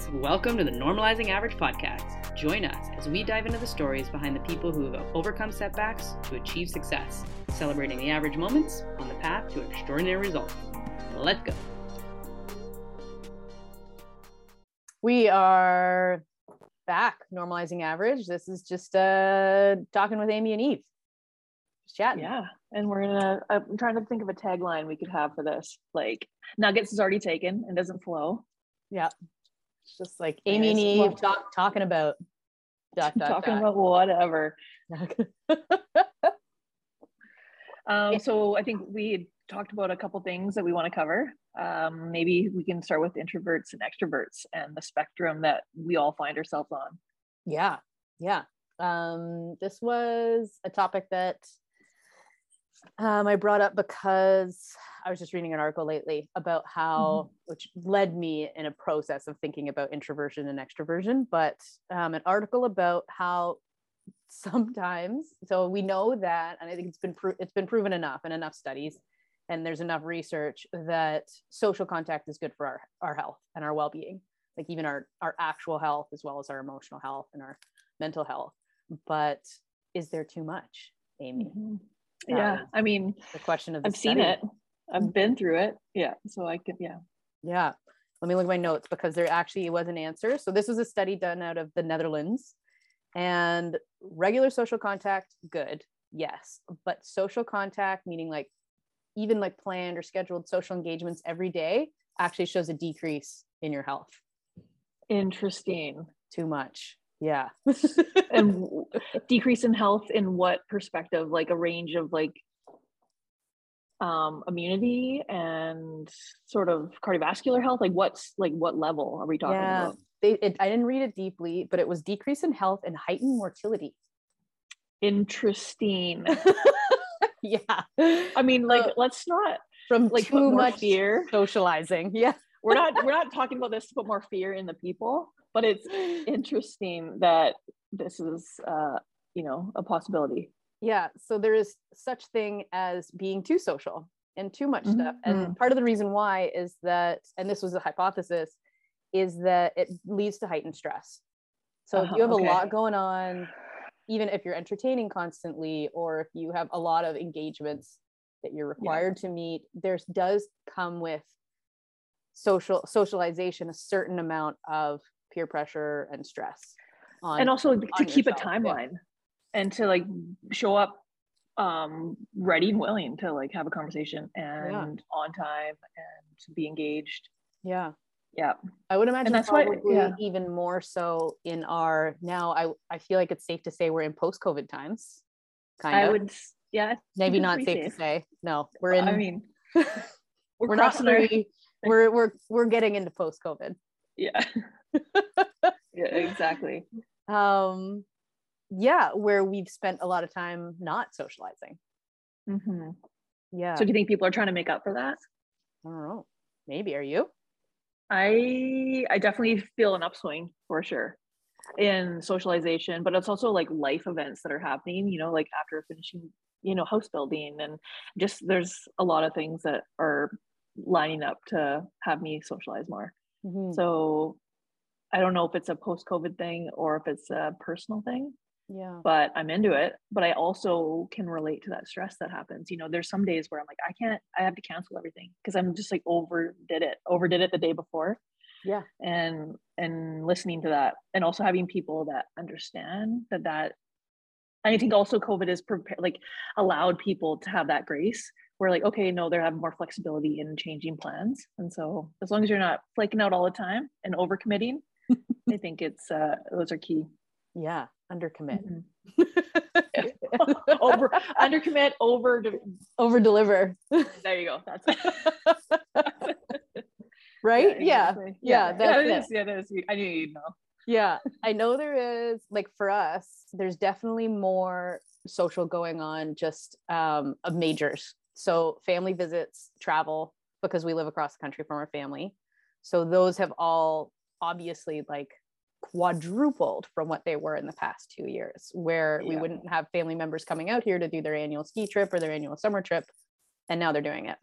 friends. Welcome to the Normalizing Average podcast. Join us as we dive into the stories behind the people who have overcome setbacks to achieve success, celebrating the average moments on the path to extraordinary results. Let's go. We are back, normalizing average. This is just uh, talking with Amy and Eve. Just chatting. Yeah. And we're gonna I'm trying to think of a tagline we could have for this. Like Nuggets is already taken and doesn't flow. Yeah. It's just like Amy and Eve talk, talking about dot, dot, Talking dot. about whatever. Um, so I think we had talked about a couple things that we want to cover. Um, maybe we can start with introverts and extroverts and the spectrum that we all find ourselves on. yeah yeah um this was a topic that um i brought up because i was just reading an article lately about how which led me in a process of thinking about introversion and extroversion but um an article about how sometimes so we know that and i think it's been pro- it's been proven enough in enough studies and there's enough research that social contact is good for our our health and our well-being like even our our actual health as well as our emotional health and our mental health. But is there too much amy That Yeah. I mean, the question of the I've seen it. I've mm. been through it. Yeah. So I can, yeah. Yeah. Let me look at my notes because there actually was an answer. So this was a study done out of the Netherlands and regular social contact, good. Yes. But social contact, meaning like even like planned or scheduled social engagements every day actually shows a decrease in your health. Interesting. Too much. Yeah. and decrease in health in what perspective like a range of like um immunity and sort of cardiovascular health like what's like what level are we talking yeah. about They, it, I didn't read it deeply, but it was decrease in health and heightened mortality. interesting yeah. i mean like So, let's not from like too much fear socializing. Yeah. we're not we're not talking about this to put more fear in the people but it's interesting that this is uh you know a possibility yeah so there is such thing as being too social and too much stuff Mhm. and part of the reason why is that and this was a hypothesis is that it leads to heightened stress so if Uh-huh, you have okay. a lot going on even if you're entertaining constantly or if you have a lot of engagements that you're required to meet there's does come with social socialization a certain amount of peer pressure and stress on and also to keep a yourself, yeah. timeline and to like show up um ready and willing to like have a conversation and on time and to be engaged yeah yeah I would imagine that's why- yeah. even more so in our now. I I feel like it's safe to say we're in post COVID times. Kind i of. would yeah maybe not pretty safe, to say. No, we're in. i mean we're, we're not our. We're we're we're getting into post COVID. Yeah yeah exactly Um, yeah, where we've spent a lot of time not socializing. Mhm. Yeah. so do you think people are trying to make up for that I don't know. Maybe are you? I I definitely feel an upswing for sure in socialization, but it's also like life events that are happening, you know, like after finishing, you know, house building and just there's a lot of things that are lining up to have me socialize more. Mhm. So I don't know if it's a post-COVID thing or if it's a personal thing, yeah. but I'm into it. But I also can relate to that stress that happens. You know, there's some days where I'm like, I can't, I have to cancel everything because I'm just like overdid it, overdid it the day before. Yeah. And and listening to that, and also having people that understand that that. I think also COVID is prepared, like allowed people to have that grace. Where like, okay, no, they're having more flexibility in changing plans, and so as long as you're not flaking out all the time and overcommitting, I think it's uh those are key. Yeah. Undercommit. Mhm. over undercommit over de- Over deliver. there you go that's right? Yeah. Yeah, that's it it. is. yeah it is i knew you'd know yeah i know there is like for us there's definitely more social going on just um of majors so family visits travel because we live across the country from our family so those have all obviously like quadrupled from what they were in the past two years where we wouldn't have family members coming out here to do their annual ski trip or their annual summer trip and now they're doing it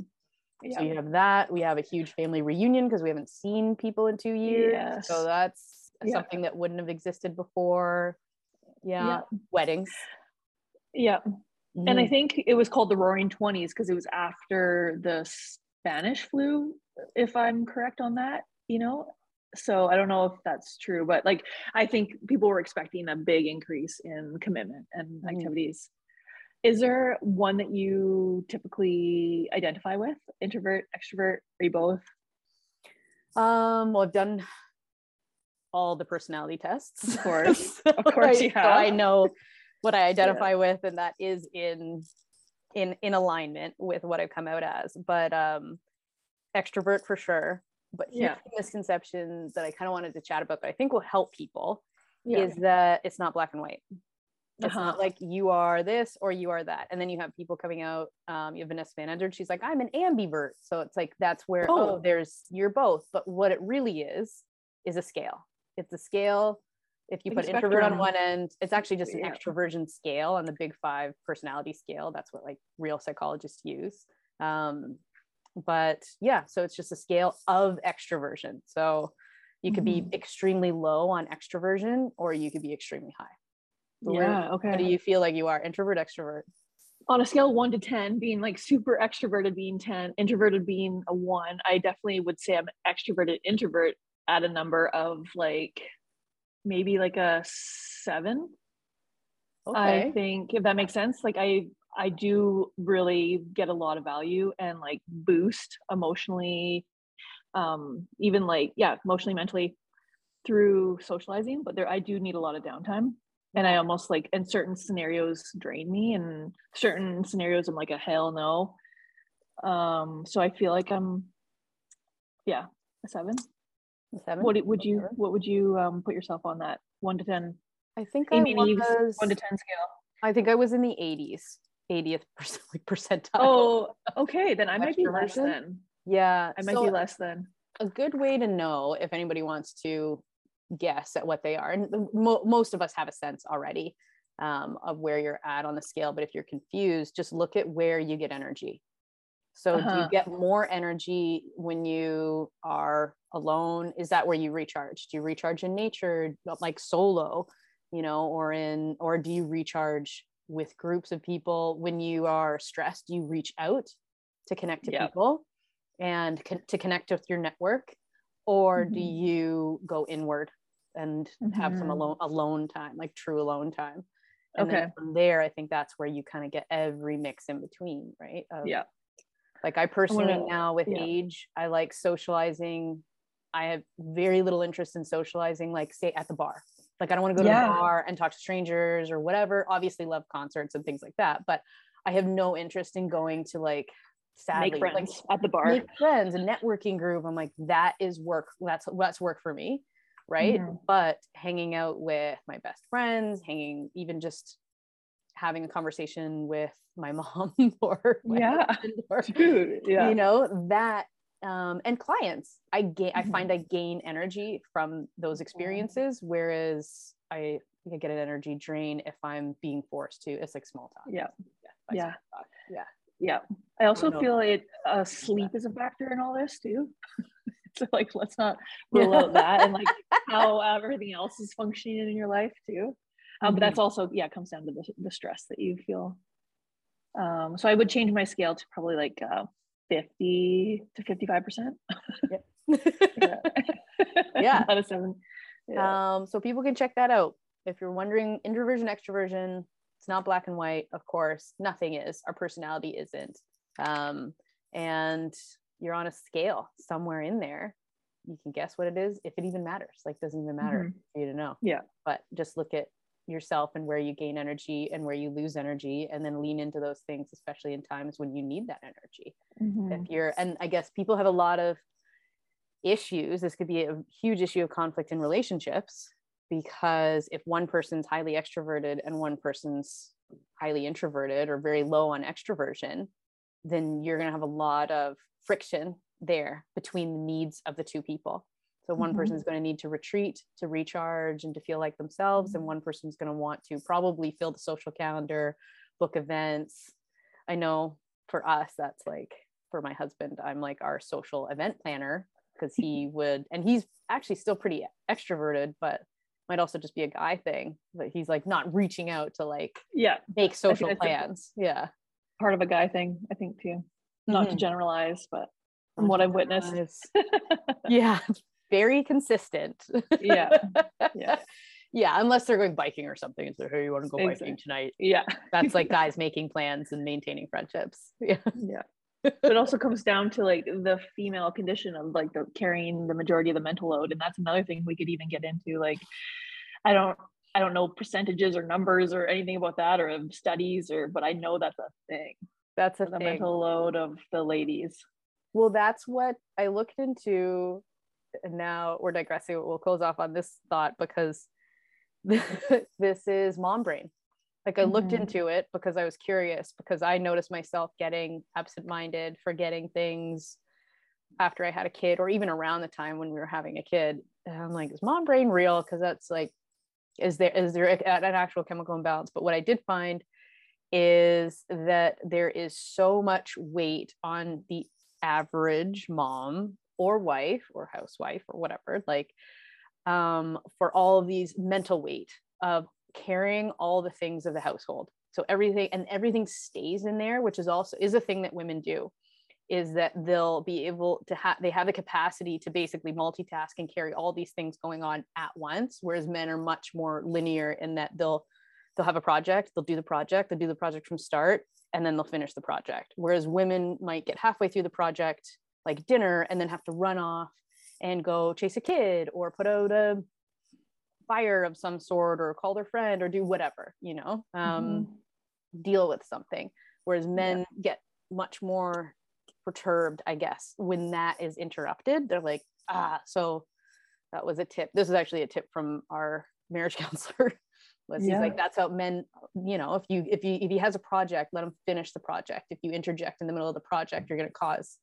So you have that. We have a huge family reunion because we haven't seen people in two years. Yes. So that's Yeah. something that wouldn't have existed before. Yeah. Yeah. Weddings. Yeah. And I Mhm. think it was called the Roaring Twenties because it was after the Spanish flu, if I'm correct on that, you know? So I don't know if that's true, but like I think people were expecting a big increase in commitment and Mhm. activities. Is there one that you typically identify with? Introvert, extrovert, or you both? Um, well, I've done all the personality tests. Of course. Of course I- you So I know what I identify with, and that is in in in alignment with what I've come out as. But um extrovert for sure. But Yeah. the misconception that I kind of wanted to chat about, but I think will help people Yeah. is that it's not black and white. It's Uh-huh. not like you are this or you are that. And then you have people coming out. Um, you have Vanessa Van Edwards. She's like, I'm an ambivert. So it's like that's where oh, Oh. there's you're both. But what it really is is a scale. It's a scale. If you put a introvert on one end, it's actually just an Yeah. extroversion scale on the big five personality scale. That's what like real psychologists use. Um, but yeah, so it's just a scale of extroversion. So you could Mm-hmm. be extremely low on extroversion or you could be extremely high. So where- Yeah. Okay. What do you feel like you are? Introvert, extrovert? on a scale of one to 10, being like super extroverted being 10, introverted being a one, I definitely would say I'm extroverted introvert at a number of like maybe like a seven. I think if that makes sense. Like I I do really get a lot of value and like boost emotionally, um, even like yeah, emotionally, mentally through socializing, but there I do need a lot of downtime. And I almost like in certain scenarios drain me and certain scenarios I'm like a hell no. Um, so I feel like I'm yeah, a seven. Seven? What would you what would you um put yourself on that one to ten? I think Amy I was, one to ten scale. I think I was in the 80s, 80th like percentile. Oh, okay. Then I might be less than. yeah. I might so be less than. a good way to know if anybody wants to guess at what they are and mo- most of us have a sense already um, of where you're at on the scale but if you're confused just look at where you get energy so do you Uh-huh. get more energy when you are alone is that where you recharge do you recharge in nature like solo you know or in or do you recharge with groups of people when you are stressed you reach out to connect to Yep. people and con- to connect with your network or do Mhm. you go inward and have some Mhm. alone alone time like true alone time and then Okay. from there i think that's where you kind of get every mix in between right of, Yeah. Like i personally wanna- now with yeah. age i like socializing i have very little interest in socializing like say at the bar like i don't want to go to Yeah. a bar and talk to strangers or whatever obviously love concerts and things like that but i have no interest in going to like sadly Make like friends at the bar. make friends a networking group i'm like that is work that's that's work for me right Mhm. but hanging out with my best friends hanging even just having a conversation with my mom or my Yeah. husband or Dude, yeah. you know that um and clients i gain i Mhm. find i gain energy from those experiences whereas i I get an energy drain if i'm being forced to it's like small talk Yeah. by Yeah. yeah yeah. I also know. feel it uh sleep is a factor in all this too. so like let's not rule out that and like how everything else is functioning in your life too. Um, but that's also yeah, it comes down to the, the stress that you feel. Um, so I would change my scale to probably like uh 50 to 55 percent. Yeah. Yeah. Out of seven. Yeah. Um, so people can check that out. If you're wondering introversion, extroversion, it's not black and white, of course. Nothing is. Our personality isn't. Um, and you're on a scale somewhere in there. You can guess what it is if it even matters. Like doesn't even matter for you to know. Yeah. But just look at yourself and where you gain energy and where you lose energy and then lean into those things, especially in times when you need that energy. Mhm. if you're and i guess people have a lot of issues. This could be a huge issue of conflict in relationships because if one person's highly extroverted and one person's highly introverted or very low on extroversion then you're going to have a lot of friction there between the needs of the two people so one Mhm. person's going to need to retreat to recharge and to feel like themselves and one person's going to want to probably fill the social calendar book events. I know for us that's like for my husband i'm like our social event planner because he would and he's actually still pretty extroverted but might also just be a guy thing but he's like not reaching out to like yeah. make social plans. Yeah. part of a guy thing i think too. Not mm-hmm. to generalize but from what i've witnessed. yeah very consistent. Yeah. Yeah. Yeah unless they're going biking or something so hey you want to go exactly. biking tonight? Yeah. That's like guys making plans and maintaining friendships. Yeah. Yeah. It also comes down to like the female condition of like the carrying the majority of the mental load and that's another thing we could even get into like i don't i don't know percentages or numbers or anything about that or studies or but i know that's a thing. That's a the thing. mental load of the ladies. Well that's what i looked into and now we're digressing we'll close off on this thought because this is mom brain like I looked mm-hmm. into it because I was curious because I noticed myself getting absent-minded, forgetting things after I had a kid or even around the time when we were having a kid. And I'm like, is mom brain real? Because that's like, is there is there an actual chemical imbalance? But what I did find is that there is so much weight on the average mom or wife or housewife or whatever, like um, for all of these mental weight of carrying all the things of the household. So everything and everything stays in there which is also is a thing that women do is that they'll be able to have they have the capacity to basically multitask and carry all these things going on at once whereas men are much more linear in that they'll they'll have a project they'll do the project they'll do the project from start and then they'll finish the project. Whereas women might get halfway through the project like dinner and then have to run off and go chase a kid or put out a fire of some sort or call their friend or do whatever you know um, mm-hmm. deal with something whereas men yeah. get much more perturbed i guess when that is interrupted they're like ah so that was a tip this is actually a tip from our marriage counselor was yeah. he's like that's how men you know if you if you if he has a project let him finish the project if you interject in the middle of the project you're going to cause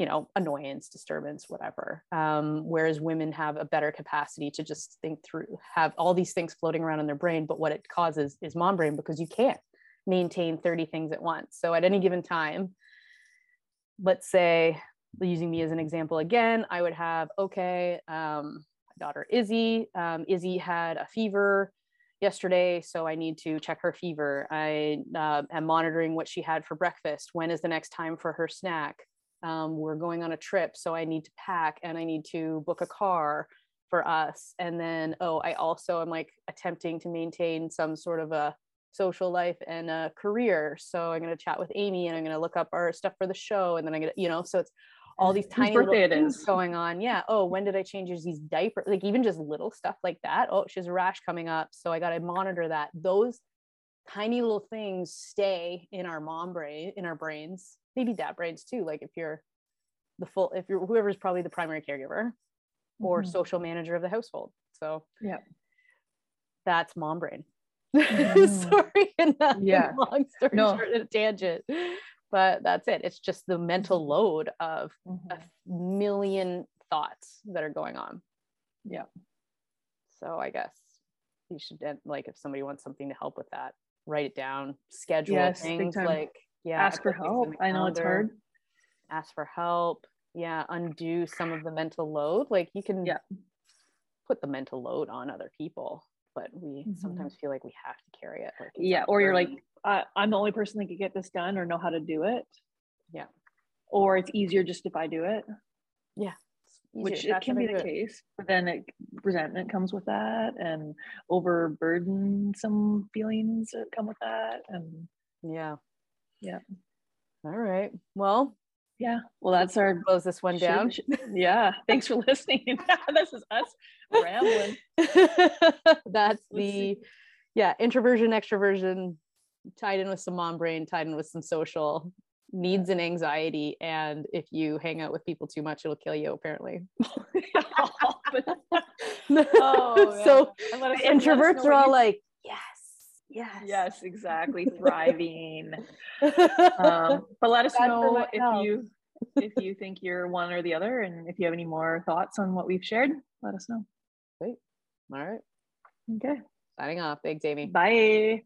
you know annoyance disturbance whatever. Um, whereas women have a better capacity to just think through have all these things floating around in their brain but what it causes is mom brain because you can't maintain 30 things at once. So at any given time let's say using me as an example again i would have okay um, my daughter izzy um, izzy had a fever yesterday so i need to check her fever. I uh, am monitoring what she had for breakfast. When is the next time for her snack um, we're going on a trip so i need to pack and i need to book a car for us. And then oh i also am like attempting to maintain some sort of a social life and a career. So i'm going to chat with amy and i'm going to look up our stuff for the show and then i'm going to you know so it's all these tiny little things going on. Yeah. Oh when did i change? These diapers like even just little stuff like that. Oh she has a rash coming up so i got to monitor that. Those tiny little things stay in our mom brain in our brains maybe dad brains too like if you're the full if you're whoever's probably the primary caregiver or mm-hmm. social manager of the household so yeah that's mom brain mm-hmm. sorry yeah long story no. short a tangent but that's it it's just the mental mm-hmm. load of mm-hmm. a million thoughts that are going on yeah so i guess you should like if somebody wants something to help with that write it down schedule yes, things like yeah ask for help. i know it's hard. Ask for help. Yeah undo some of the mental load. Like you can yeah. put the mental load on other people but we mm-hmm. sometimes feel like we have to carry it like yeah or you're like i'm the only person that could get this done or know how to do it. Yeah. Or it's easier just if i do it. Yeah which it can be the case but then it, resentment comes with that and overburdensome feelings that come with that and yeah yeah. All right. Well yeah. well that's our close this one down. yeah. Thanks for listening. This is us rambling. That's the yeah introversion extroversion tied in with some mom brain tied in with some social needs and anxiety. And if you hang out with people too much it'll kill you apparently. Oh, so introverts are all like yes yes. Yes exactly thriving. Um, but let us know if health. you if you think you're one or the other and if you have any more thoughts on what we've shared let us know. Great. All right. Okay. Signing off. Thanks amy. Bye